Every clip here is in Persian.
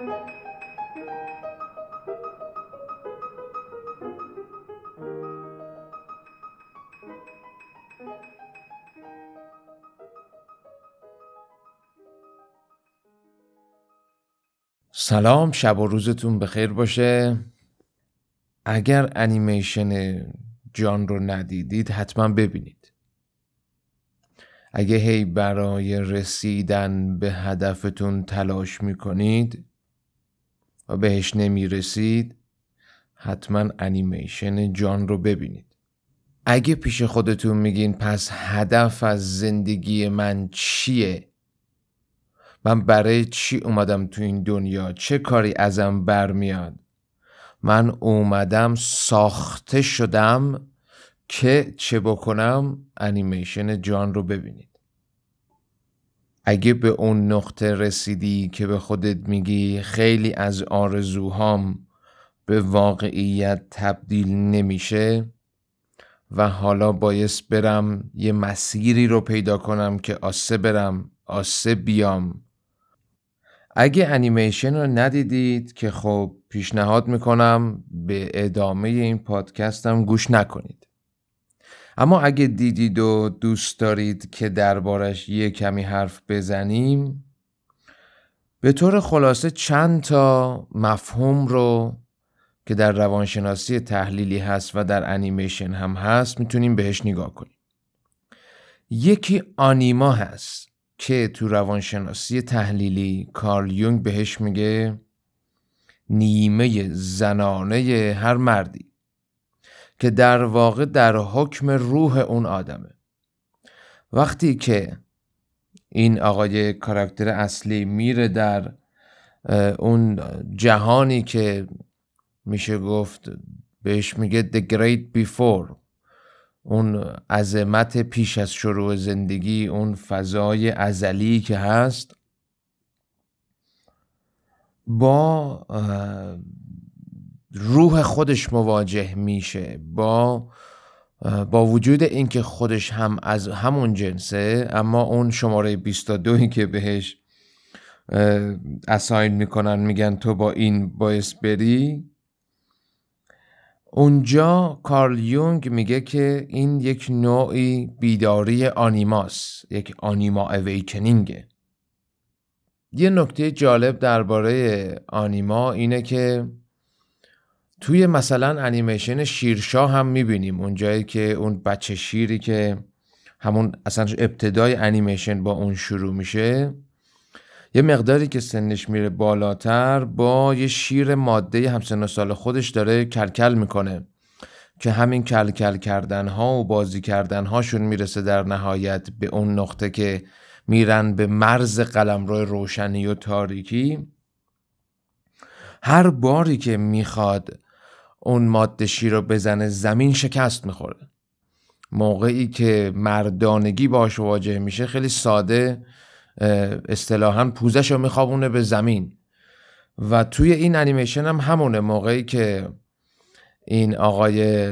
سلام شب و روزتون بخیر باشه. اگر انیمیشن جان رو ندیدید حتما ببینید. اگه هی برای رسیدن به هدفتون تلاش می‌کنید و بهش نمی‌رسید حتما انیمیشن جان رو ببینید. اگه پیش خودتون میگین پس هدف از زندگی من چیه؟ من برای چی اومدم تو این دنیا؟ چه کاری ازم برمیاد؟ من اومدم ساخته شدم که چه بکنم؟ انیمیشن جان رو ببینید. اگه به اون نقطه رسیدی که به خودت میگی خیلی از آرزوهام به واقعیت تبدیل نمیشه و حالا بایست برم یه مسیری رو پیدا کنم که آسه برم آسه بیام. اگه انیمیشن رو ندیدید که خب پیشنهاد می‌کنم به ادامه این پادکستم گوش نکنید. اما اگه دیدید و دوست دارید که دربارش یه کمی حرف بزنیم به طور خلاصه چند تا مفهوم رو که در روانشناسی تحلیلی هست و در انیمیشن هم هست می‌تونیم بهش نگاه کنیم. یکی آنیما هست که تو روانشناسی تحلیلی کارل یونگ بهش میگه نیمه زنانه هر مردی. که در واقع در حکم روح اون آدمه. وقتی که این آقای کاراکتر اصلی میره در اون جهانی که میشه گفت بهش میگه The Great Before اون عظمت پیش از شروع زندگی اون فضای ازلی که هست با روح خودش مواجه میشه با با وجود اینکه خودش هم از همون جنسه اما اون شماره 22 که بهش اساین می‌کنن میگن تو با این باعث بری. اونجا کارل یونگ میگه که این یک نوعی بیداری آنیماس یک آنیما اویکنینگه. یه نکته جالب درباره آنیما اینه که توی مثلا انیمیشن شیرشاه هم می‌بینیم. اونجایی که اون بچه شیری که همون اصلا ابتدای انیمیشن با اون شروع میشه یه مقداری که سنش میره بالاتر با یه شیر ماده همسن سال خودش داره کلکل می‌کنه که همین کلکل کردن ها و بازی کردن هاشون می‌رسه در نهایت به اون نقطه که میرن به مرز قلمرو روشنی و تاریکی. هر باری که می‌خواد اون ماده شیر رو بزنه زمین شکست می‌خوره موقعی که مردانگی باش واجه میشه خیلی ساده اصطلاحا پوزش رو میخوابونه به زمین. و توی این انیمیشن هم همونه. موقعی که این آقای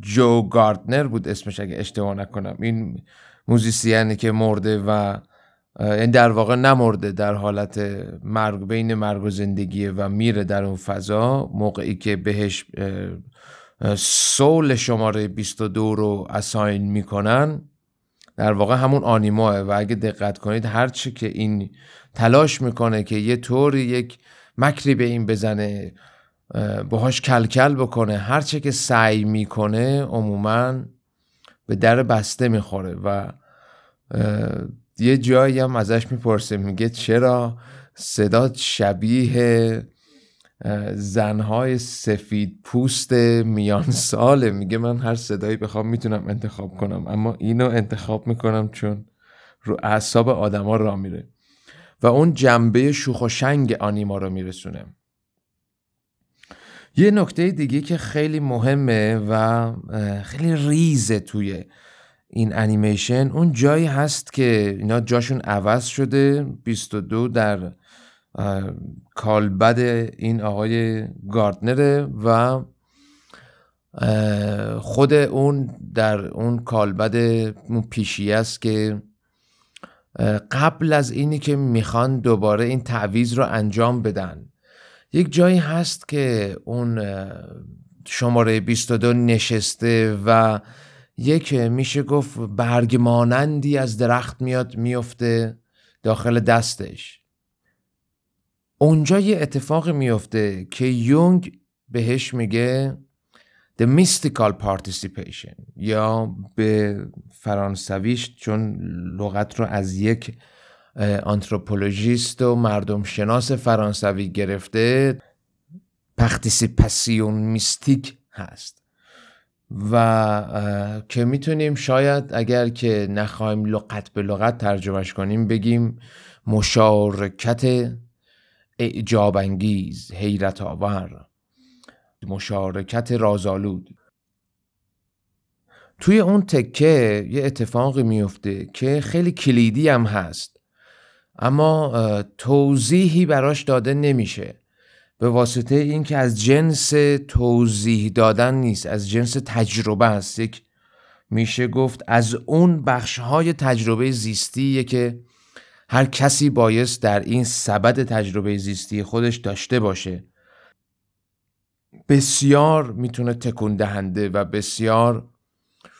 جو گاردنر بود اسمش اگه اشتباه نکنم. این موزیسیانی که مرده و این در واقع نمرده در حالت مرگ بین مرگ و زندگیه و میره در اون فضا. موقعی که بهش سول شماره 22 رو اساین می‌کنن در واقع همون آنیماه. و اگه دقت کنید هرچی که این تلاش می‌کنه که یه طوری یک مکری به این بزنه باهاش کلکل بکنه هرچه که سعی می‌کنه عموما به در بسته می‌خوره. و یه جایی هم ازش می‌پرسه میگه چرا صدات شبیه زنهای سفید پوست میان ساله؟ میگه من هر صدایی بخوام می‌تونم انتخاب کنم اما اینو انتخاب می‌کنم چون رو اعصاب آدما را میره. و اون جنبه شوخ و شنگ آنیما رو میرسونه. یه نکته دیگه که خیلی مهمه و خیلی ریزه توی این انیمیشن اون جایی هست که اینا جاشون عوض شده. 22 در کالبد این آقای گاردنره و خود اون در اون کالبد اون پیشی است که قبل از اینی که می‌خوان دوباره این تعویز رو انجام بدن. یک جایی هست که اون شماره 22 نشسته و یک میشه گفت برگ مانندی از درخت میاد میفته داخل دستش. اونجا یه اتفاق میفته که یونگ بهش میگه The mystical participation یا به فرانسویش چون لغت رو از یک آنتروپولوژیست و مردم شناس فرانسوی گرفته participation mystique هست. و که می‌تونیم شاید اگر که نخواهیم لغت به لغت ترجمهش کنیم بگیم مشارکت اعجاب انگیز حیرت آور. مشارکت رازآلود. توی اون تکه یه اتفاقی میفته که خیلی کلیدی هم هست اما توضیحی براش داده نمیشه. به واسطه اینکه از جنس توضیح دادن نیست از جنس تجربه است. یک میشه گفت از اون بخش های تجربه زیستیه که هر کسی بایست در این سبد تجربه زیستی خودش داشته باشه. بسیار می‌تونه تکون دهنده و بسیار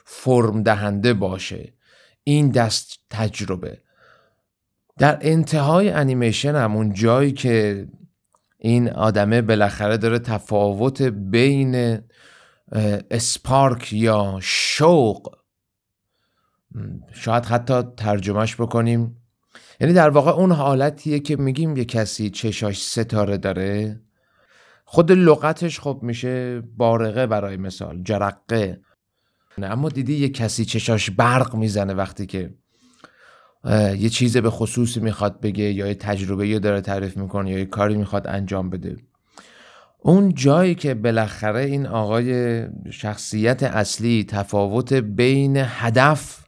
فرم دهنده باشه. این دست تجربه. در انتهای انیمیشن هم اون جایی که این آدمه بالاخره داره تفاوت بین اسپارک یا شوق. شاید حتی ترجمهش بکنیم. یعنی در واقع اون حالتیه که میگیم یه کسی چشاش ستاره داره. خود لغتش خب میشه بارقه برای مثال جرقه. اما دیدی یه کسی چشاش برق می‌زنه وقتی که یه چیز به خصوصی می‌خواد بگه یا یه تجربه یا داره تعریف می‌کنه یا یه کاری می‌خواد انجام بده. اون جایی که بالاخره این آقای شخصیت اصلی تفاوت بین هدف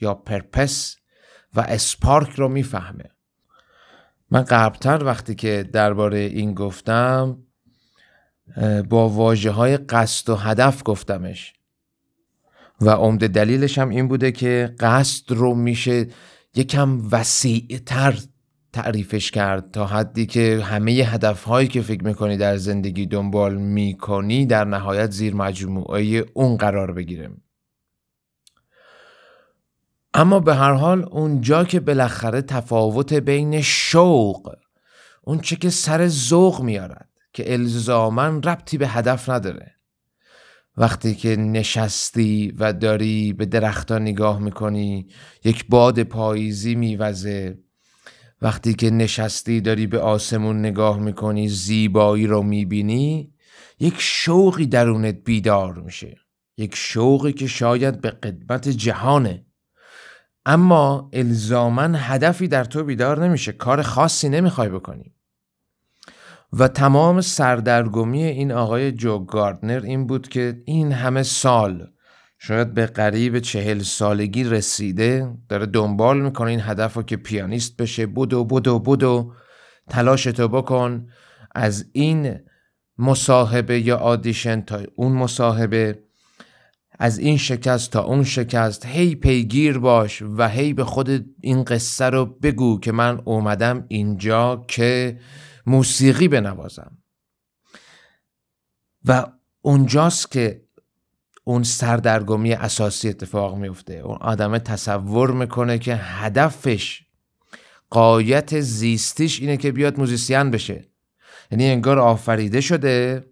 یا پرپس و اسپارک رو می‌فهمه. من قبلتر وقتی که درباره این گفتم با واجه های قصد و هدف گفتمش. و عمده دلیلش هم این بوده که قصد رو میشه یکم وسیع تر تعریفش کرد تا حدی که همه هدف هایی که فکر می‌کنی در زندگی دنبال می‌کنی در نهایت زیر مجموعه اون قرار بگیره. اما به هر حال اونجا که بالاخره تفاوت بین شوق اون چه که سر ذوق میارد که الزامن ربطی به هدف نداره. وقتی که نشستی و داری به درختان نگاه می‌کنی یک باد پاییزی میوزه. وقتی که نشستی داری به آسمون نگاه می‌کنی زیبایی رو می‌بینی یک شوقی درونت بیدار میشه. یک شوقی که شاید به قدمت جهانه. اما الزامن هدفی در تو بیدار نمیشه. کار خاصی نمی‌خوای بکنی. و تمام سردرگمی این آقای جو گاردنر این بود که این همه سال شاید به قریب چهل سالگی رسیده داره دنبال می‌کنه این هدف رو که پیانیست بشه. بودو بودو بودو تلاش تو بکن از این مصاحبه یا آدیشن تا اون مصاحبه. از این شکست تا اون شکست هی پیگیر باش و هی به خود این قصه رو بگو که من اومدم اینجا که موسیقی بنوازم. و اونجاست که اون سردرگمی اساسی اتفاق میفته. اون آدم تصور می‌کنه که هدفش قایت زیستیش اینه که بیاد موزیسین بشه. یعنی انگار آفریده شده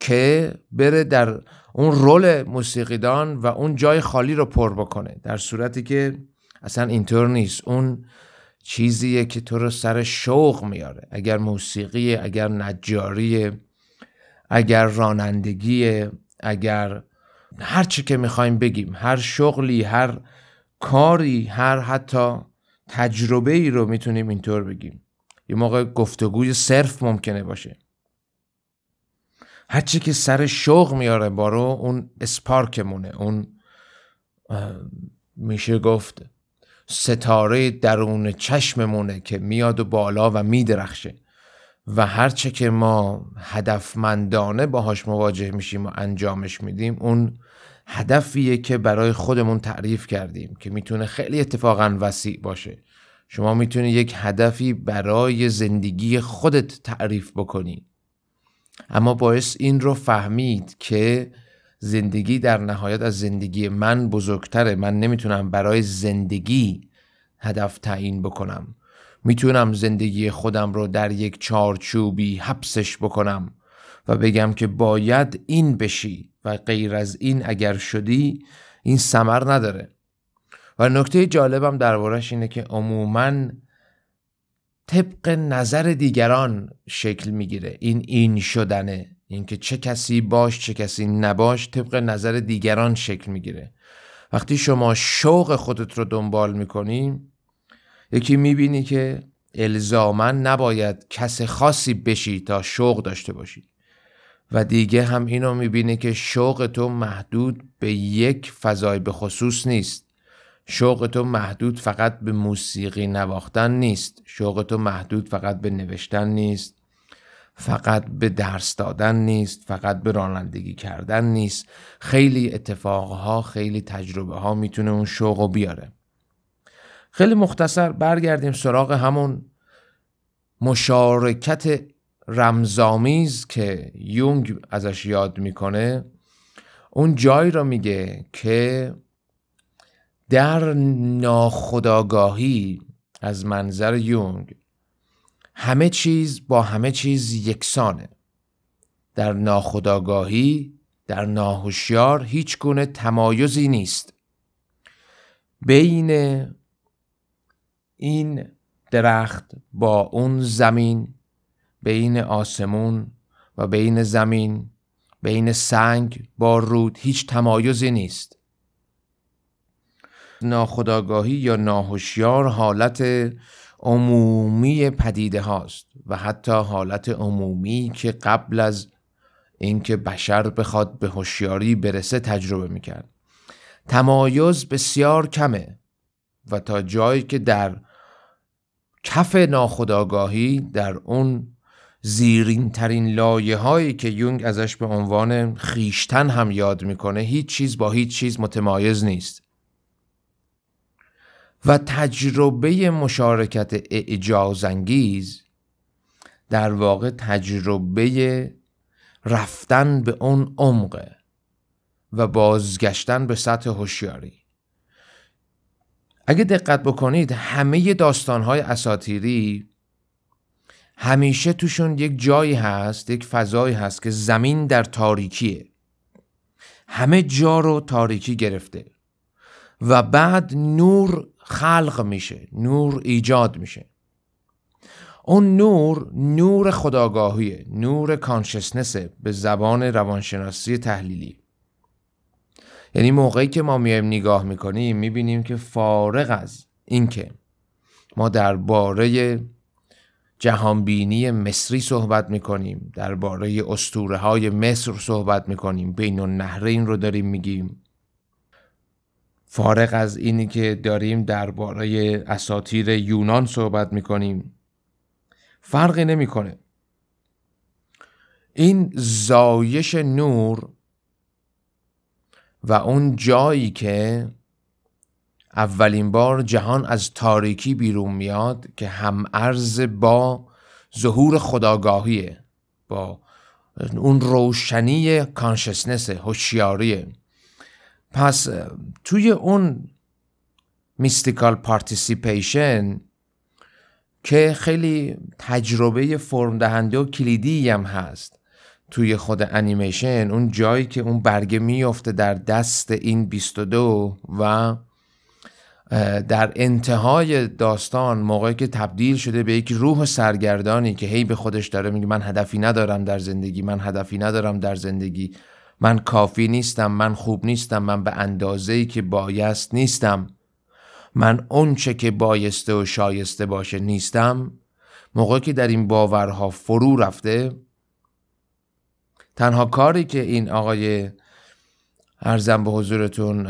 که بره در اون رول موسیقیدان و اون جای خالی رو پر بکنه در صورتی که اصلا اینطور نیست. اون چیزیه که تو رو سر شوق میاره. اگر موسیقی اگر نجاری اگر رانندگی اگر هر چی که می‌خوایم بگیم هر شغلی هر کاری هر حتی تجربه ای رو می‌تونیم اینطور بگیم. یه موقع گفتگوی صرف ممکنه باشه. هرچی که سر شوق میاره بارو اون اسپارکمونه. اون میشه گفت ستاره درون چشممونه که میاد و بالا و میدرخشه. و هرچه که ما هدفمندانه باهاش مواجه میشیم و انجامش میدیم اون هدفیه که برای خودمون تعریف کردیم که می‌تونه خیلی اتفاقا وسیع باشه. شما می‌تونی یک هدفی برای زندگی خودت تعریف بکنی. اما باعث این رو فهمید که زندگی در نهایت از زندگی من بزرگتره. من نمی‌تونم برای زندگی هدف تعیین بکنم. می‌تونم زندگی خودم رو در یک چارچوبی حبسش بکنم و بگم که باید این بشی و غیر از این اگر شدی این سمر نداره. و نکته جالبم دربارش اینه که عموما طبق نظر دیگران شکل می‌گیره. این این شدنه. اینکه چه کسی باش چه کسی نباش طبق نظر دیگران شکل می‌گیره. وقتی شما شوق خودت رو دنبال می‌کنی یکی می‌بینی که الزاما نباید کس خاصی بشی تا شوق داشته باشی. و دیگه هم اینو می‌بینی که شوق تو محدود به یک فضای به خصوص نیست. شوق تو محدود فقط به موسیقی نواختن نیست. شوق تو محدود فقط به نوشتن نیست. فقط به درس دادن نیست. فقط به رانندگی کردن نیست. خیلی اتفاقها خیلی تجربه ها می‌تونه اون شوق بیاره. خیلی مختصر برگردیم سراغ همون مشارکت رمزامیز که یونگ ازش یاد می‌کنه. اون جایی را میگه که در ناخداگاهی از منظر یونگ همه چیز با همه چیز یکسانه. در ناخداگاهی در ناهوشیار هیچ گونه تمایزی نیست. بین این درخت با اون زمین بین آسمون و بین زمین بین سنگ با رود هیچ تمایزی نیست. ناخداگاهی یا ناهوشیار حالت عمومی پدیده هاست و حتی حالت عمومی که قبل از اینکه بشر بخواد به هوشیاری برسه تجربه می‌کرد. تمایز بسیار کمه و تا جایی که در کف ناخداگاهی در اون زیرین ترین لایه هایی که یونگ ازش به عنوان خیشتن هم یاد می‌کنه هیچ چیز با هیچ چیز متمایز نیست. و تجربه مشارکت اعجازانگیز در واقع تجربه رفتن به اون عمقه و بازگشتن به سطح هوشیاری. اگه دقت بکنید همه داستانهای اساتیری همیشه توشون یک جایی هست یک فضایی هست که زمین در تاریکیه. همه جا رو تاریکی گرفته و بعد نور خلق میشه نور ایجاد میشه. اون نور نور خداگاهیه نور کانشسنسه به زبان روانشناسی تحلیلی. یعنی موقعی که ما میایم نگاه می‌کنیم می‌بینیم که فارغ از اینکه ما درباره جهانبینی مصری صحبت می‌کنیم درباره اسطوره های مصر صحبت می‌کنیم بین النهرین رو داریم میگیم. فارغ از اینی که داریم درباره اساتیر یونان صحبت می‌کنیم فرقی نمی‌کنه. این زایش نور و اون جایی که اولین بار جهان از تاریکی بیرون میاد که هم ارز با ظهور خداگاهیه با اون روشنی کانشسنس هوشیاریه. پس توی اون mystical participation که خیلی تجربه فرم دهنده و کلیدی هم هست توی خود انیمیشن اون جایی که اون برگه میفته در دست این 22 و در انتهای داستان موقعی که تبدیل شده به یک روح سرگردانی که هی به خودش داره میگه من هدفی ندارم در زندگی من هدفی ندارم در زندگی. من کافی نیستم من خوب نیستم من به اندازه‌ای که بایست نیستم. من اونچه که بایسته و شایسته باشه نیستم. موقعی که در این باورها فرو رفته تنها کاری که این آقای ارزم به حضورتون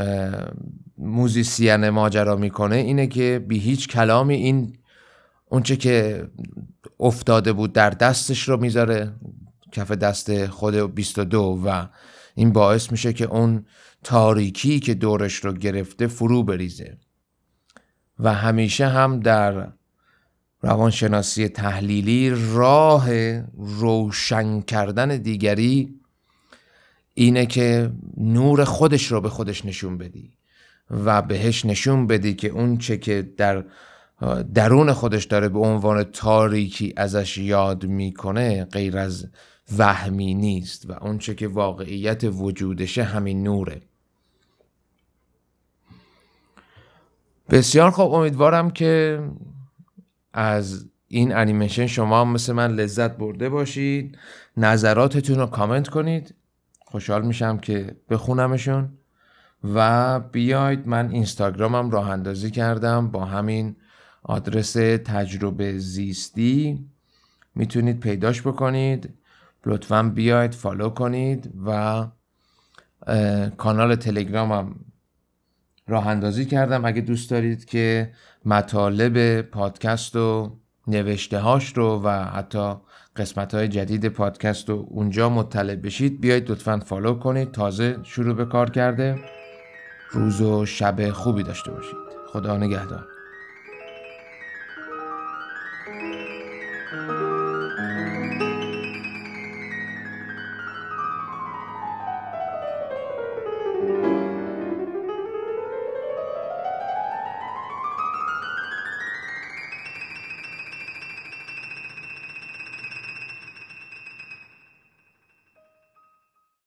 موزیسین ماجرا می‌کنه اینه که بی هیچ کلامی این اونچه که افتاده بود در دستش رو می‌ذاره کف دست خود 22 و این باعث میشه که اون تاریکی که دورش رو گرفته فرو بریزه. و همیشه هم در روانشناسی تحلیلی راه روشن کردن دیگری اینه که نور خودش رو به خودش نشون بدی و بهش نشون بدی که اون چه که در درون خودش داره به عنوان تاریکی ازش یاد می‌کنه غیر از وهمی نیست و اون چه که واقعیت وجودشه همین نوره. بسیار خوب امیدوارم که از این انیمیشن شما مثل من لذت برده باشید. نظراتتون رو کامنت کنید. خوشحال میشم که بخونمشون. و بیاید من اینستاگرامم راه اندازی کردم با همین آدرس تجربه زیستی. می‌تونید پیداش بکنید. لطفا بیاید follow کنید و کانال تلگرامم راه اندازی کردم. اگه دوست دارید که مطالب پادکست و نوشته هاش رو و حتی قسمت های جدید پادکست رو اونجا مطلع بشید بیایید لطفا follow کنید. تازه شروع به کار کرده. روز و شب خوبی داشته باشید. خدا نگهدار.